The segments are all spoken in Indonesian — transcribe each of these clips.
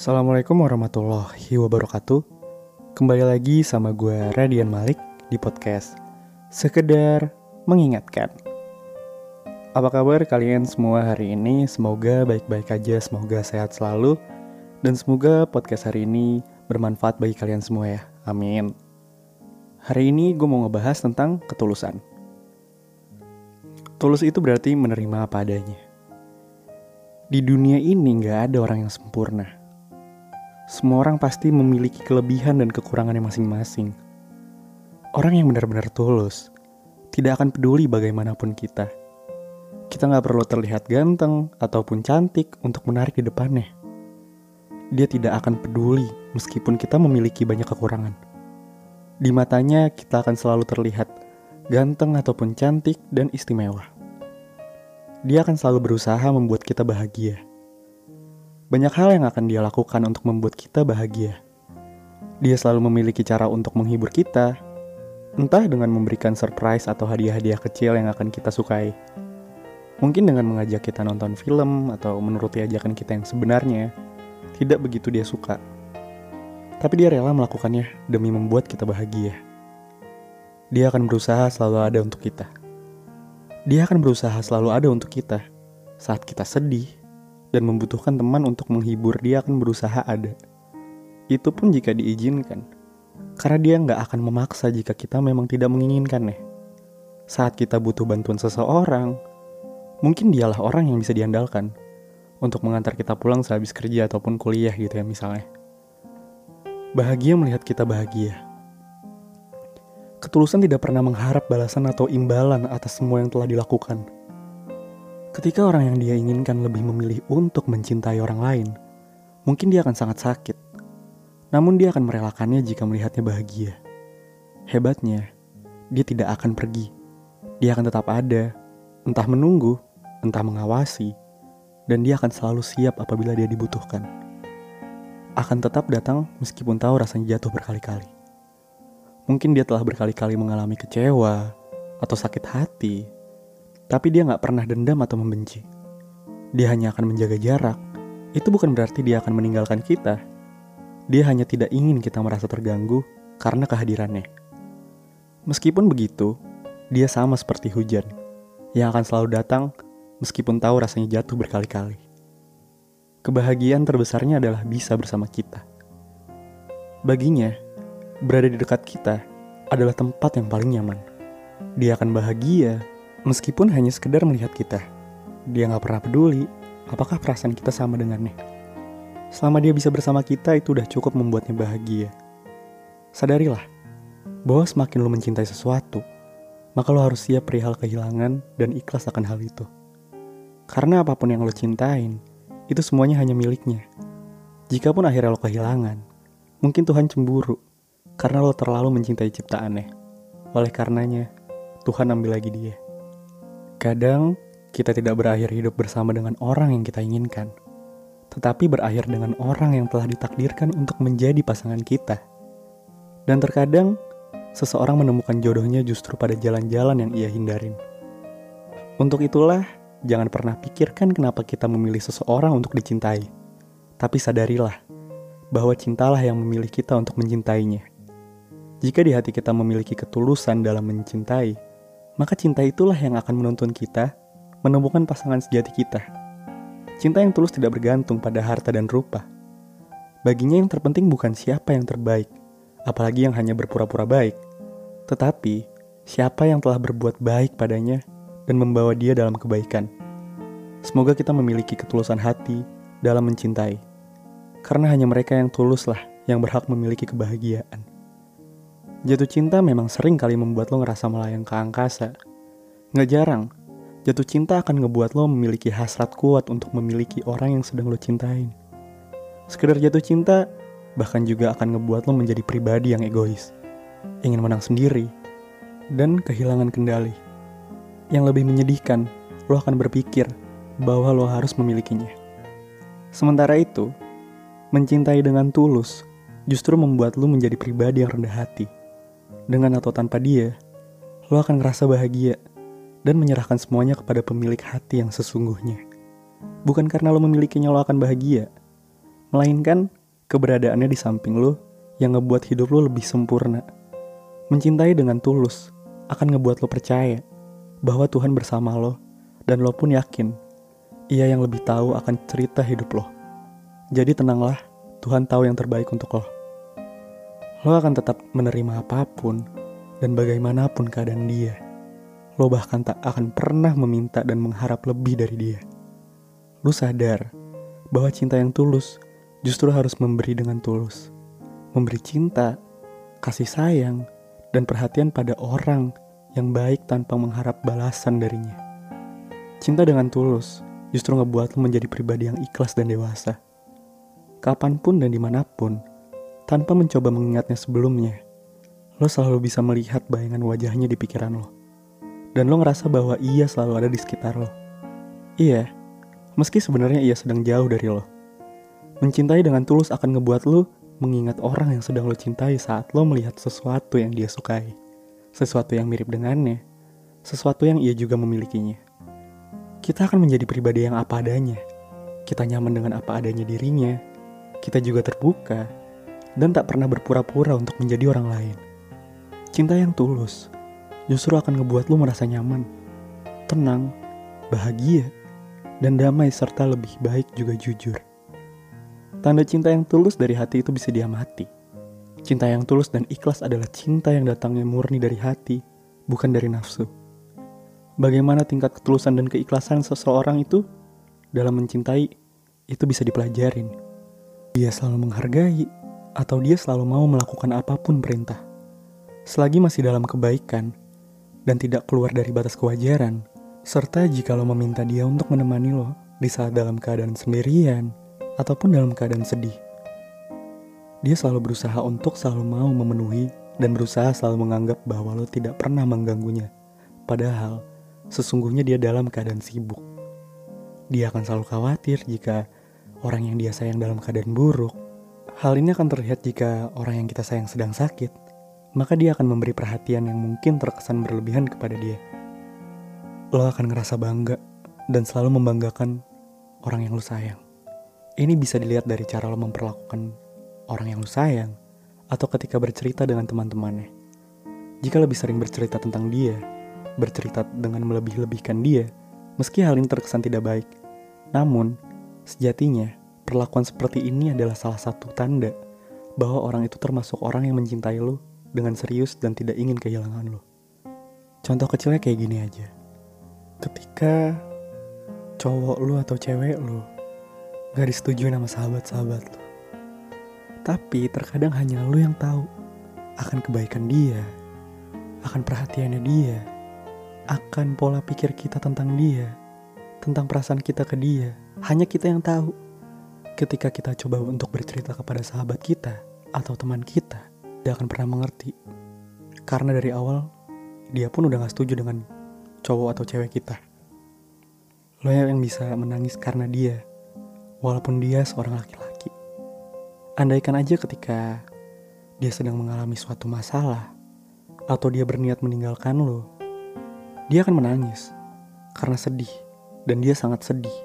Assalamualaikum warahmatullahi wabarakatuh. Kembali lagi sama gue Radian Malik di podcast Sekedar Mengingatkan. Apa kabar kalian semua hari ini? Semoga baik-baik aja, semoga sehat selalu Dan semoga podcast hari ini bermanfaat bagi kalian semua ya. Amin. Hari ini gue mau ngebahas tentang ketulusan. Tulus itu berarti menerima apa adanya. Di dunia ini nggak ada orang yang sempurna. Semua orang pasti memiliki kelebihan dan kekurangannya masing-masing. Orang yang benar-benar tulus tidak akan peduli bagaimanapun kita. Kita nggak perlu terlihat ganteng ataupun cantik untuk menarik di depannya. Dia tidak akan peduli meskipun kita memiliki banyak kekurangan. Di matanya kita akan selalu terlihat ganteng ataupun cantik dan istimewa dia akan selalu berusaha membuat kita bahagia. Banyak hal yang akan dia lakukan untuk membuat kita bahagia. Dia selalu memiliki cara untuk menghibur kita, entah dengan memberikan surprise atau hadiah-hadiah kecil yang akan kita sukai. Mungkin dengan mengajak kita nonton film atau menuruti ajakan kita yang sebenarnya tidak begitu dia suka. Tapi dia rela melakukannya demi membuat kita bahagia. Dia akan berusaha selalu ada untuk kita. Dia akan berusaha selalu ada untuk kita. Saat kita sedih dan membutuhkan teman untuk menghibur, dia akan berusaha ada. Itu pun jika diizinkan. Karena dia nggak akan memaksa jika kita memang tidak menginginkannya. Saat kita butuh bantuan seseorang, mungkin dialah orang yang bisa diandalkan untuk mengantar kita pulang sehabis kerja ataupun kuliah gitu ya misalnya. Bahagia melihat kita bahagia Ketulusan tidak pernah mengharap balasan atau imbalan atas semua yang telah dilakukan. Ketika orang yang dia inginkan lebih memilih untuk mencintai orang lain, mungkin dia akan sangat sakit. Namun dia akan merelakannya jika melihatnya bahagia. Hebatnya, dia tidak akan pergi. Dia akan tetap ada, entah menunggu, entah mengawasi, dan dia akan selalu siap apabila dia dibutuhkan. Akan tetap datang meskipun tahu rasanya jatuh berkali-kali. Mungkin dia telah berkali-kali mengalami kecewa atau sakit hati, tapi dia nggak pernah dendam atau membenci. Dia hanya akan menjaga jarak. Itu bukan berarti dia akan meninggalkan kita. Dia hanya tidak ingin kita merasa terganggu karena kehadirannya. Meskipun begitu, dia sama seperti hujan yang akan selalu datang meskipun tahu rasanya jatuh berkali-kali. Kebahagiaan terbesarnya adalah bisa bersama kita. Baginya, berada di dekat kita adalah tempat yang paling nyaman. Dia akan bahagia meskipun hanya sekedar melihat kita. Dia nggak pernah peduli apakah perasaan kita sama dengannya. Selama dia bisa bersama kita itu udah cukup membuatnya bahagia. Sadarilah bahwa semakin lo mencintai sesuatu, maka lo harus siap perihal kehilangan dan ikhlas akan hal itu. Karena apa pun yang lo cintain, itu semuanya hanya miliknya. Jikapun akhirnya lo kehilangan, mungkin Tuhan cemburu karena lo terlalu mencintai ciptaannya. Oleh karenanya, Tuhan ambil lagi dia. Kadang, kita tidak berakhir hidup bersama dengan orang yang kita inginkan. Tetapi berakhir dengan orang yang telah ditakdirkan untuk menjadi pasangan kita. Dan terkadang, seseorang menemukan jodohnya justru pada jalan-jalan yang ia hindarin. Untuk itulah, jangan pernah pikirkan kenapa kita memilih seseorang untuk dicintai. Tapi sadarilah, bahwa cintalah yang memilih kita untuk mencintainya. Jika di hati kita memiliki ketulusan dalam mencintai, maka cinta itulah yang akan menuntun kita menemukan pasangan sejati kita. Cinta yang tulus tidak bergantung pada harta dan rupa. Baginya yang terpenting bukan siapa yang terbaik, apalagi yang hanya berpura-pura baik, tetapi siapa yang telah berbuat baik padanya dan membawa dia dalam kebaikan. Semoga kita memiliki ketulusan hati dalam mencintai, karena hanya mereka yang tuluslah yang berhak memiliki kebahagiaan. Jatuh cinta memang sering kali membuat lo ngerasa melayang ke angkasa. Nggak jarang, jatuh cinta akan ngebuat lo memiliki hasrat kuat untuk memiliki orang yang sedang lo cintain. Sekedar jatuh cinta, bahkan juga akan ngebuat lo menjadi pribadi yang egois. Ingin menang sendiri, dan kehilangan kendali. Yang lebih menyedihkan, lo akan berpikir bahwa lo harus memilikinya. Sementara itu, mencintai dengan tulus justru membuat lo menjadi pribadi yang rendah hati dengan atau tanpa dia, lo akan ngerasa bahagia dan menyerahkan semuanya kepada pemilik hati yang sesungguhnya. Bukan karena lo memilikinya lo akan bahagia, Melainkan keberadaannya di samping lo yang ngebuat hidup lo lebih sempurna. Mencintai dengan tulus akan ngebuat lo percaya bahwa Tuhan bersama lo dan lo pun yakin ia yang lebih tahu akan cerita hidup lo. Jadi tenanglah, Tuhan tahu yang terbaik untuk lo. Lo akan tetap menerima apa pun dan bagaimanapun keadaan dia. Lo bahkan tak akan pernah meminta dan mengharap lebih dari dia. Lo sadar bahwa cinta yang tulus justru harus memberi dengan tulus. Memberi cinta, kasih sayang, dan perhatian pada orang yang baik tanpa mengharap balasan darinya. Cinta dengan tulus justru ngebuat lo menjadi pribadi yang ikhlas dan dewasa. Kapan pun dan di mana pun, tanpa mencoba mengingatnya sebelumnya, lo selalu bisa melihat bayangan wajahnya di pikiran lo. Dan lo ngerasa bahwa ia selalu ada di sekitar lo. Iya, meski sebenarnya ia sedang jauh dari lo. Mencintai dengan tulus akan ngebuat lo mengingat orang yang sedang lo cintai saat lo melihat sesuatu yang dia sukai, sesuatu yang mirip dengannya, sesuatu yang ia juga memilikinya. Kita akan menjadi pribadi yang apa adanya. Kita nyaman dengan apa adanya dirinya. Kita juga terbuka dan tak pernah berpura-pura untuk menjadi orang lain. Cinta yang tulus justru akan ngebuat lo merasa nyaman, tenang, bahagia, dan damai serta lebih baik juga jujur. Tanda cinta yang tulus dari hati itu bisa diamati. Cinta yang tulus dan ikhlas adalah cinta yang datangnya murni dari hati, bukan dari nafsu. Bagaimana tingkat ketulusan dan keikhlasan seseorang itu dalam mencintai itu bisa dipelajarin. Dia selalu menghargai atau dia selalu mau melakukan apa pun perintah. Selagi masih dalam kebaikan dan tidak keluar dari batas kewajaran, serta jika lo meminta dia untuk menemani lo di saat dalam keadaan sendirian, ataupun dalam keadaan sedih. Dia selalu berusaha untuk selalu mau memenuhi dan berusaha selalu menganggap bahwa lo tidak pernah mengganggunya. Padahal, sesungguhnya dia dalam keadaan sibuk. Dia akan selalu khawatir jika orang yang dia sayang dalam keadaan buruk. Hal ini akan terlihat jika orang yang kita sayang sedang sakit, maka dia akan memberi perhatian yang mungkin terkesan berlebihan kepada dia. Lo akan ngerasa bangga dan selalu membanggakan orang yang lo sayang. Ini bisa dilihat dari cara lo memperlakukan orang yang lo sayang atau ketika bercerita dengan teman-temannya. Jika lebih sering bercerita tentang dia, bercerita dengan melebih-lebihkan dia, meski hal ini terkesan tidak baik. Namun, sejatinya, perlakuan seperti ini adalah salah satu tanda bahwa orang itu termasuk orang yang mencintai lo dengan serius dan tidak ingin kehilangan lo. Contoh kecilnya kayak gini aja. Ketika cowok lo atau cewek lo gak disetujui sama sahabat-sahabat lo. Tapi terkadang hanya lo yang tahu akan kebaikan dia, akan perhatiannya dia, akan pola pikir kita tentang dia, tentang perasaan kita ke dia. Hanya kita yang tahu. Ketika kita coba untuk bercerita kepada sahabat kita atau teman kita, dia akan pernah mengerti. Karena dari awal, dia pun udah gak setuju dengan cowok atau cewek kita. Lo yang bisa menangis karena dia, walaupun dia seorang laki-laki. Andaikan aja ketika dia sedang mengalami suatu masalah, atau dia berniat meninggalkan lo, dia akan menangis karena sedih, dan dia sangat sedih.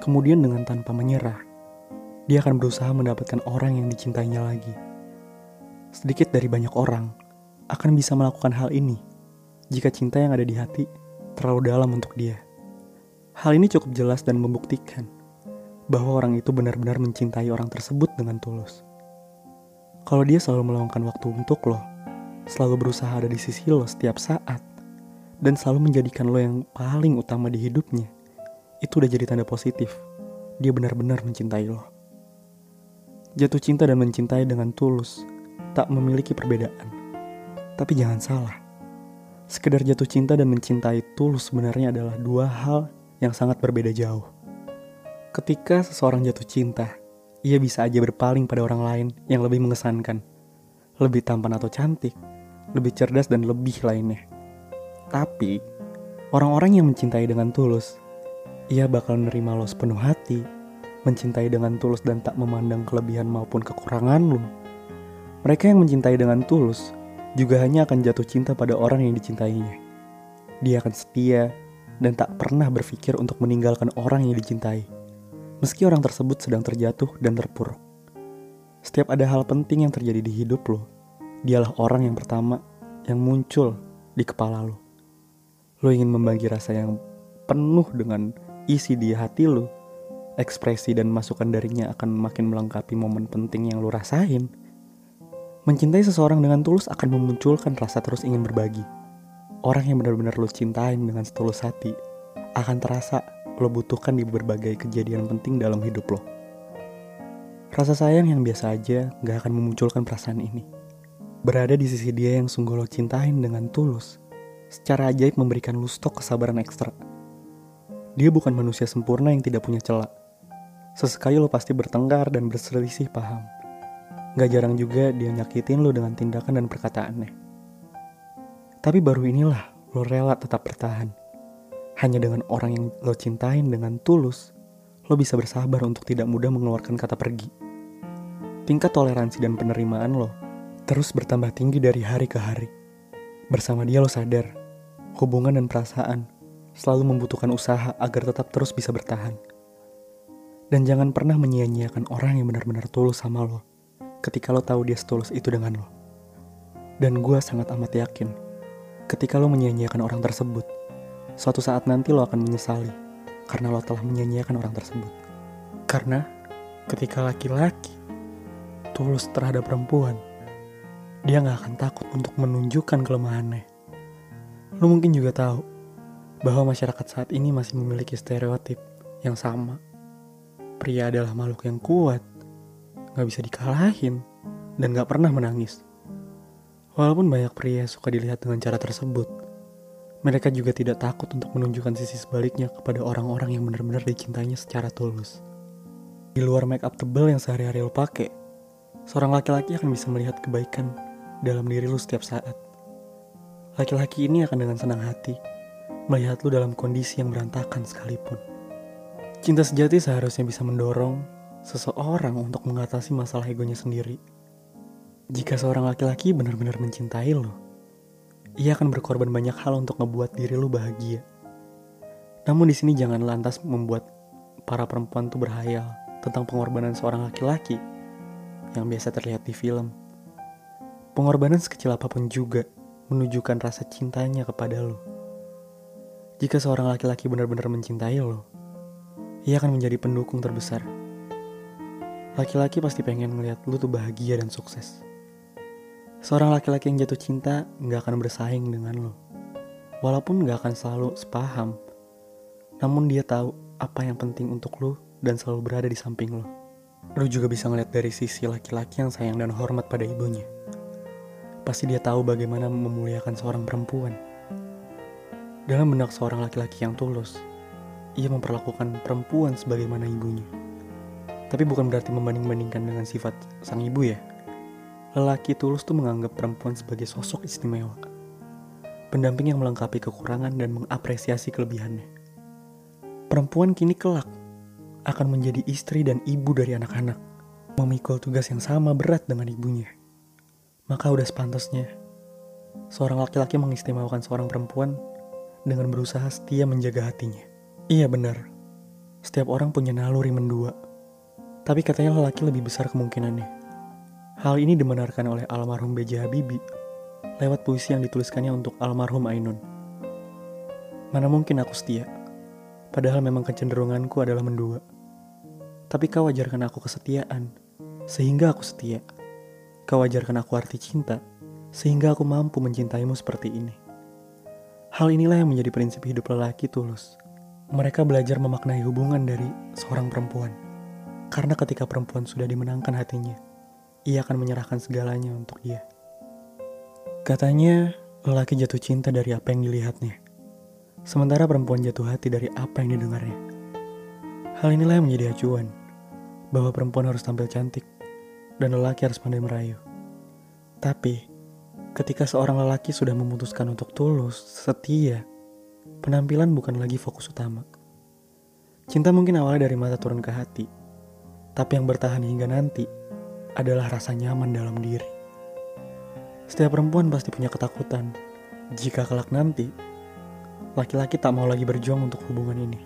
Kemudian dengan tanpa menyerah, dia akan berusaha mendapatkan orang yang dicintainya lagi. Sedikit dari banyak orang akan bisa melakukan hal ini jika cinta yang ada di hati terlalu dalam untuk dia. Hal ini cukup jelas dan membuktikan bahwa orang itu benar-benar mencintai orang tersebut dengan tulus. Kalau dia selalu meluangkan waktu untuk lo, selalu berusaha ada di sisi lo setiap saat, dan selalu menjadikan lo yang paling utama di hidupnya, itu udah jadi tanda positif. Dia benar-benar mencintai lo. Jatuh cinta dan mencintai dengan tulus tak memiliki perbedaan. Tapi jangan salah, sekedar jatuh cinta dan mencintai tulus sebenarnya adalah dua hal yang sangat berbeda jauh. Ketika seseorang jatuh cinta, ia bisa aja berpaling pada orang lain yang lebih mengesankan, lebih tampan atau cantik, lebih cerdas dan lebih lainnya. Tapi, orang-orang yang mencintai dengan tulus, ia bakal nerima lo sepenuh hati, mencintai dengan tulus dan tak memandang kelebihan maupun kekurangan lo. Mereka yang mencintai dengan tulus juga hanya akan jatuh cinta pada orang yang dicintainya. Dia akan setia dan tak pernah berpikir untuk meninggalkan orang yang dicintai Meski orang tersebut sedang terjatuh dan terpuruk. Setiap ada hal penting yang terjadi di hidup lo, dialah orang yang pertama yang muncul di kepala lo. Lo ingin membagi rasa yang penuh dengan isi di hati lo, ekspresi dan masukan darinya akan makin melengkapi momen penting yang lo rasain. Mencintai seseorang dengan tulus akan memunculkan rasa terus ingin berbagi. Orang yang benar-benar lo cintain dengan setulus hati akan terasa lo butuhkan di berbagai kejadian penting dalam hidup lo. Rasa sayang yang biasa aja gak akan memunculkan perasaan ini. Berada di sisi dia yang sungguh lo cintain dengan tulus, secara ajaib memberikan lo stok kesabaran ekstra. Dia bukan manusia sempurna yang tidak punya celah. Sesekali lo pasti bertengkar dan berselisih paham. Gak jarang juga dia nyakitin lo dengan tindakan dan perkataannya. Tapi baru inilah lo rela tetap bertahan hanya dengan orang yang lo cintain dengan tulus, lo bisa bersabar untuk tidak mudah mengeluarkan kata pergi. Tingkat toleransi dan penerimaan lo terus bertambah tinggi dari hari ke hari. Bersama dia lo sadar, hubungan dan perasaan selalu membutuhkan usaha agar tetap terus bisa bertahan. Dan jangan pernah menyia-nyiakan orang yang benar-benar tulus sama lo ketika lo tahu dia setulus itu dengan lo. Dan gue sangat amat yakin, ketika lo menyia-nyiakan orang tersebut, Suatu saat nanti lo akan menyesali karena lo telah menyanyiakan orang tersebut. Karena ketika laki-laki tulus terhadap perempuan, dia gak akan takut untuk menunjukkan kelemahannya. Lo mungkin juga tahu bahwa masyarakat saat ini masih memiliki stereotip yang sama. Pria adalah makhluk yang kuat, gak bisa dikalahin, dan gak pernah menangis. Walaupun banyak pria suka dilihat dengan cara tersebut, mereka juga tidak takut untuk menunjukkan sisi sebaliknya kepada orang-orang yang benar-benar dicintainya secara tulus. Di luar make up tebal yang sehari-hari lo pakai, seorang laki-laki akan bisa melihat kebaikan dalam diri lo setiap saat. Laki-laki ini akan dengan senang hati melihat lo dalam kondisi yang berantakan sekalipun. Cinta sejati seharusnya bisa mendorong seseorang untuk mengatasi masalah egonya sendiri. Jika seorang laki-laki benar-benar mencintai lo, ia akan berkorban banyak hal untuk ngebuat diri lu bahagia. Namun di sini jangan lantas membuat para perempuan tuh berhayal tentang pengorbanan seorang laki-laki yang biasa terlihat di film. Pengorbanan sekecil apa pun juga menunjukkan rasa cintanya kepada lo. Jika seorang laki-laki benar-benar mencintai lo, ia akan menjadi pendukung terbesar. Laki-laki pasti pengen ngeliat lu tuh bahagia dan sukses. Seorang laki-laki yang jatuh cinta nggak akan bersaing dengan lo. Walaupun nggak akan selalu sepaham, namun dia tahu apa yang penting untuk lo dan selalu berada di samping lo. Lo juga bisa ngeliat dari sisi laki-laki yang sayang dan hormat pada ibunya. Pasti dia tahu bagaimana memuliakan seorang perempuan. Dalam benak seorang laki-laki yang tulus, ia memperlakukan perempuan sebagaimana ibunya. Tapi bukan berarti membanding-bandingkan dengan sifat sang ibu ya. Lelaki tulus tuh menganggap perempuan sebagai sosok istimewa. Pendamping yang melengkapi kekurangan dan mengapresiasi kelebihannya. Perempuan kini kelak akan menjadi istri dan ibu dari anak-anak. Memikul tugas yang sama berat dengan ibunya. Maka udah sepantasnya seorang laki-laki mengistimewakan seorang perempuan dengan berusaha setia menjaga hatinya. Iya benar, setiap orang punya naluri mendua. Tapi katanya lelaki lebih besar kemungkinannya. Hal ini dibenarkan oleh almarhum B.J. Habibie lewat puisi yang dituliskannya untuk almarhum Ainun. Mana mungkin aku setia, padahal memang kecenderunganku adalah mendua. Tapi kau wajarkan aku kesetiaan, sehingga aku setia. Kau wajarkan aku arti cinta, sehingga aku mampu mencintaimu seperti ini. Hal inilah yang menjadi prinsip hidup lelaki tulus. Mereka belajar memaknai hubungan dari seorang perempuan. Karena ketika perempuan sudah dimenangkan hatinya, ia akan menyerahkan segalanya untuk dia. Katanya, lelaki jatuh cinta dari apa yang dilihatnya, sementara perempuan jatuh hati dari apa yang didengarnya. Hal inilah yang menjadi acuan, bahwa perempuan harus tampil cantik, dan lelaki harus pandai merayu. Tapi, ketika seorang lelaki sudah memutuskan untuk tulus, setia, penampilan bukan lagi fokus utama. Cinta mungkin awalnya dari mata turun ke hati, tapi yang bertahan hingga nanti adalah rasa nyaman dalam diri. Setiap perempuan pasti punya ketakutan jika kelak nanti laki-laki tak mau lagi berjuang untuk hubungan ini.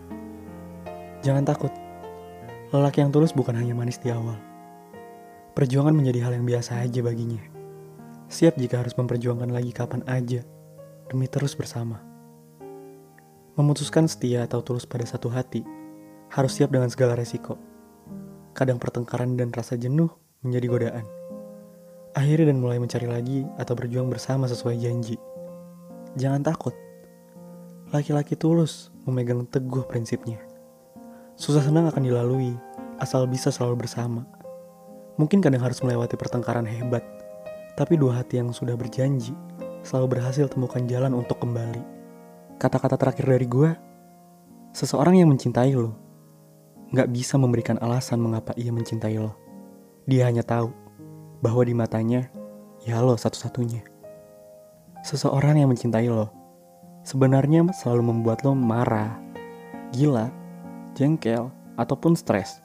Jangan takut, Lelaki yang tulus bukan hanya manis di awal. Perjuangan menjadi hal yang biasa aja baginya. Siap jika harus memperjuangkan lagi kapan aja, demi terus bersama. Memutuskan setia atau tulus pada satu hati, harus siap dengan segala resiko. Kadang pertengkaran dan rasa jenuh menjadi godaan. Akhirnya dan mulai mencari lagi atau berjuang bersama sesuai janji. Jangan takut. Laki-laki tulus memegang teguh prinsipnya. Susah senang akan dilalui, asal bisa selalu bersama. Mungkin kadang harus melewati pertengkaran hebat, tapi dua hati yang sudah berjanji selalu berhasil temukan jalan untuk kembali. Kata-kata terakhir dari gue, seseorang yang mencintai lo, gak bisa memberikan alasan mengapa ia mencintai lo. Dia hanya tahu bahwa di matanya, ya lo satu-satunya. Seseorang yang mencintai lo, sebenarnya selalu membuat lo marah, gila, jengkel, ataupun stres.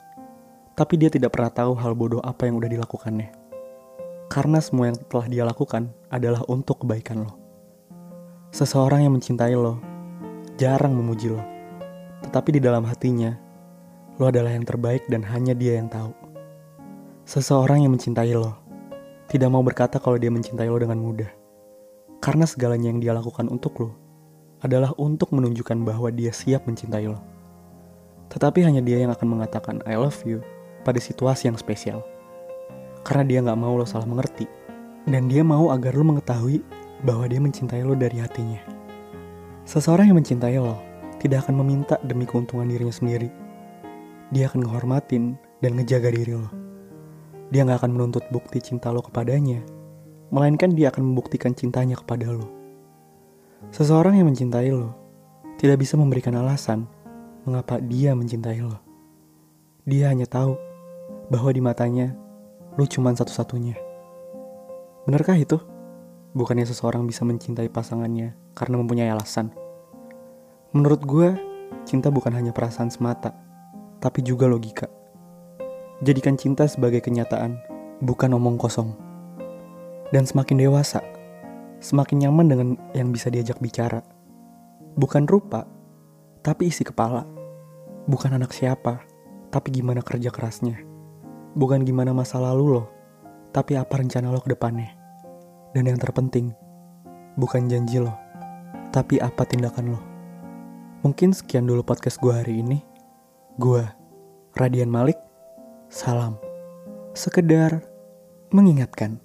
Tapi dia tidak pernah tahu hal bodoh apa yang udah dilakukannya. Karena semua yang telah dia lakukan adalah untuk kebaikan lo. Seseorang yang mencintai lo jarang memuji lo. Tetapi di dalam hatinya, lo adalah yang terbaik dan hanya dia yang tahu. Seseorang yang mencintai lo tidak mau berkata kalau dia mencintai lo dengan mudah. Karena segalanya yang dia lakukan untuk lo adalah untuk menunjukkan bahwa dia siap mencintai lo. Tetapi hanya dia yang akan mengatakan I love you pada situasi yang spesial. Karena dia nggak mau lo salah mengerti. Dan dia mau agar lo mengetahui bahwa dia mencintai lo dari hatinya. Seseorang yang mencintai lo tidak akan meminta demi keuntungan dirinya sendiri. Dia akan menghormatin dan ngejaga diri lo. Dia nggak akan menuntut bukti cinta lo kepadanya, melainkan dia akan membuktikan cintanya kepada lo. Seseorang yang mencintai lo tidak bisa memberikan alasan mengapa dia mencintai lo. Dia hanya tahu bahwa di matanya lo cuma satu-satunya. Benarkah itu? Bukannya seseorang bisa mencintai pasangannya karena mempunyai alasan. Menurut gue, cinta bukan hanya perasaan semata, tapi juga logika. Jadikan cinta sebagai kenyataan, bukan omong kosong. Dan semakin dewasa, semakin nyaman dengan yang bisa diajak bicara. Bukan rupa, tapi isi kepala. Bukan anak siapa, tapi gimana kerja kerasnya. Bukan gimana masa lalu lo, tapi apa rencana lo ke depannya. Dan yang terpenting, bukan janji lo, tapi apa tindakan lo. Mungkin sekian dulu podcast gue hari ini. Gue, Radian Malik, salam. Sekedar mengingatkan.